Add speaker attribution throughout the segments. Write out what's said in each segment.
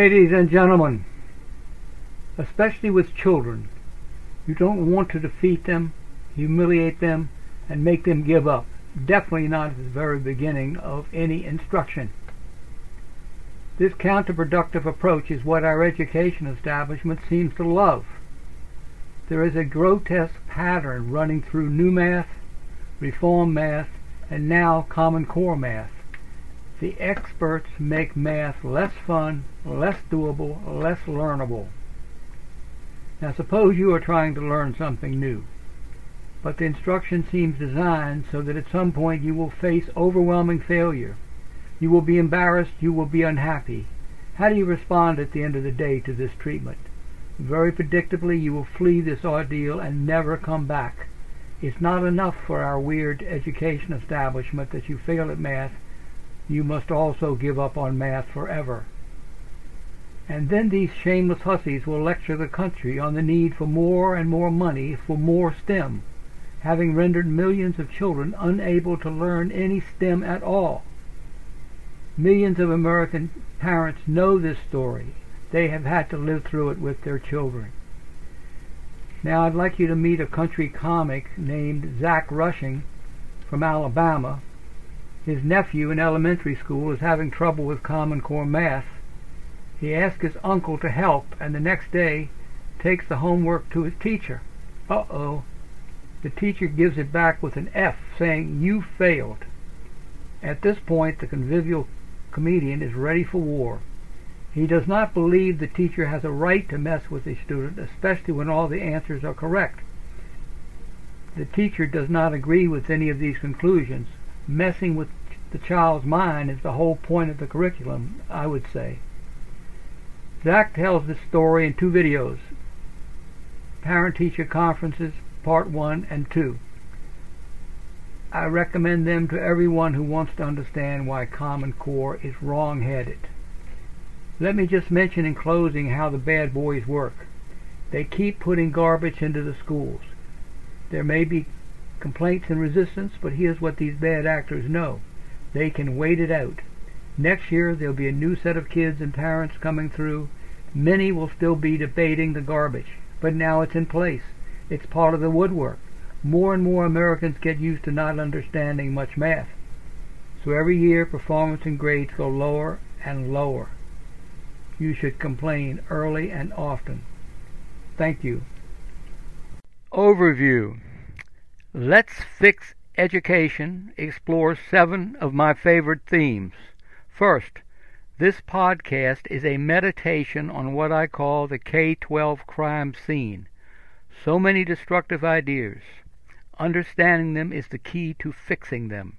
Speaker 1: Ladies and gentlemen, especially with children, you don't want to defeat them, humiliate them, and make them give up. Definitely not at the very beginning of any instruction. This counterproductive approach is what our education establishment seems to love. There is a grotesque pattern running through new math, reform math, and now Common Core math. The experts make math less fun, less doable, less learnable. Now suppose you are trying to learn something new, but the instruction seems designed so that at some point you will face overwhelming failure. You will be embarrassed, you will be unhappy. How do you respond at the end of the day to this treatment? Very predictably, you will flee this ordeal and never come back. It's not enough for our weird education establishment that you fail at math. You must also give up on math forever. And then these shameless hussies will lecture the country on the need for more and more money for more STEM, having rendered millions of children unable to learn any STEM at all. Millions of American parents know this story. They have had to live through it with their children. Now I'd like you to meet a country comic named Zach Rushing from Alabama. His nephew in elementary school is having trouble with Common Core math he asks his uncle to help and the next day takes the homework to his teacher. Uh-oh. The teacher gives it back with an F, saying, you failed. At this point, the convivial comedian is ready for war. He does not believe the teacher has a right to mess with a student, especially when all the answers are correct. The teacher does not agree with any of these conclusions. Messing with the child's mind is the whole point of the curriculum, I would say. Zach tells this story in two videos, Parent-Teacher Conferences, Part 1 and 2. I recommend them to everyone who wants to understand why Common Core is wrong-headed. Let me just mention in closing how the bad boys work. They keep putting garbage into the schools. There may be complaints and resistance, but here's what these bad actors know. They can wait it out. Next year there'll be a new set of kids and parents coming through. Many will still be debating the garbage, but now it's in place. It's part of the woodwork. More and more Americans get used to not understanding much math. So every year performance and grades go lower and lower. You should complain early and often. Thank you. Overview. Let's Fix Education explores seven of my favorite themes. First, this podcast is a meditation on what I call the K-12 crime scene. So many destructive ideas. Understanding them is the key to fixing them.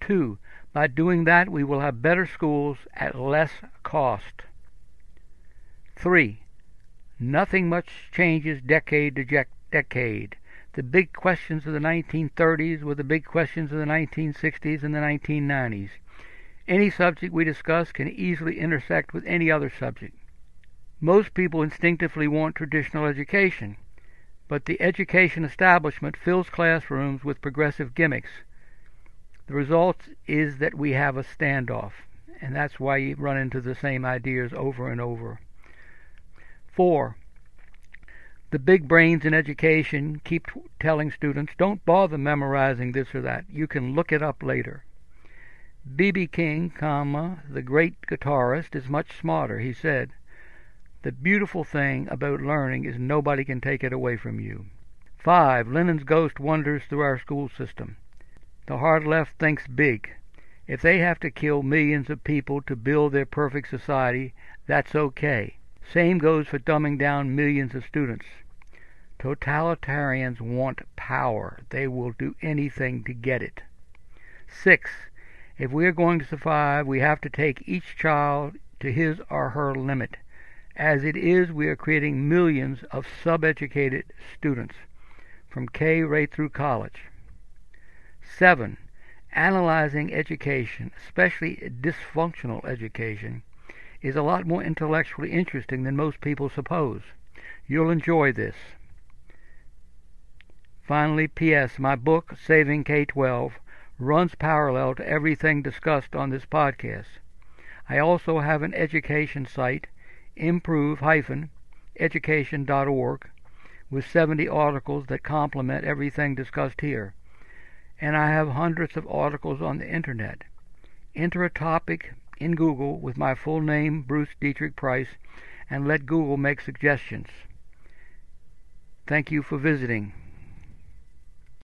Speaker 1: Two, by doing that we will have better schools at less cost. Three, nothing much changes decade to decade. The big questions of the 1930s were the big questions of the 1960s and the 1990s. Any subject we discuss can easily intersect with any other subject. Most people instinctively want traditional education, but the education establishment fills classrooms with progressive gimmicks. The result is that we have a standoff, and that's why you run into the same ideas over and over. 4. The big brains in education keep telling students, don't bother memorizing this or that. You can look it up later. B.B. King, comma, the great guitarist, is much smarter. He said, The beautiful thing about learning is nobody can take it away from you. 5. Lenin's ghost wanders through our school system. The hard left thinks big. If they have to kill millions of people to build their perfect society, that's okay. Same goes for dumbing down millions of students. Totalitarians want power. They will do anything to get it. 6. If we are going to survive, we have to take each child to his or her limit. As it is, we are creating millions of sub-educated students from K right through college. 7. Analyzing education, especially dysfunctional education, is a lot more intellectually interesting than most people suppose. You'll enjoy this. Finally, P.S. My book, Saving K-12, runs parallel to everything discussed on this podcast. I also have an education site, improve-education.org, with 70 articles that complement everything discussed here. And I have hundreds of articles on the internet. Enter a topic in Google with my full name, Bruce Deitrick Price, and let Google make suggestions. Thank you for visiting.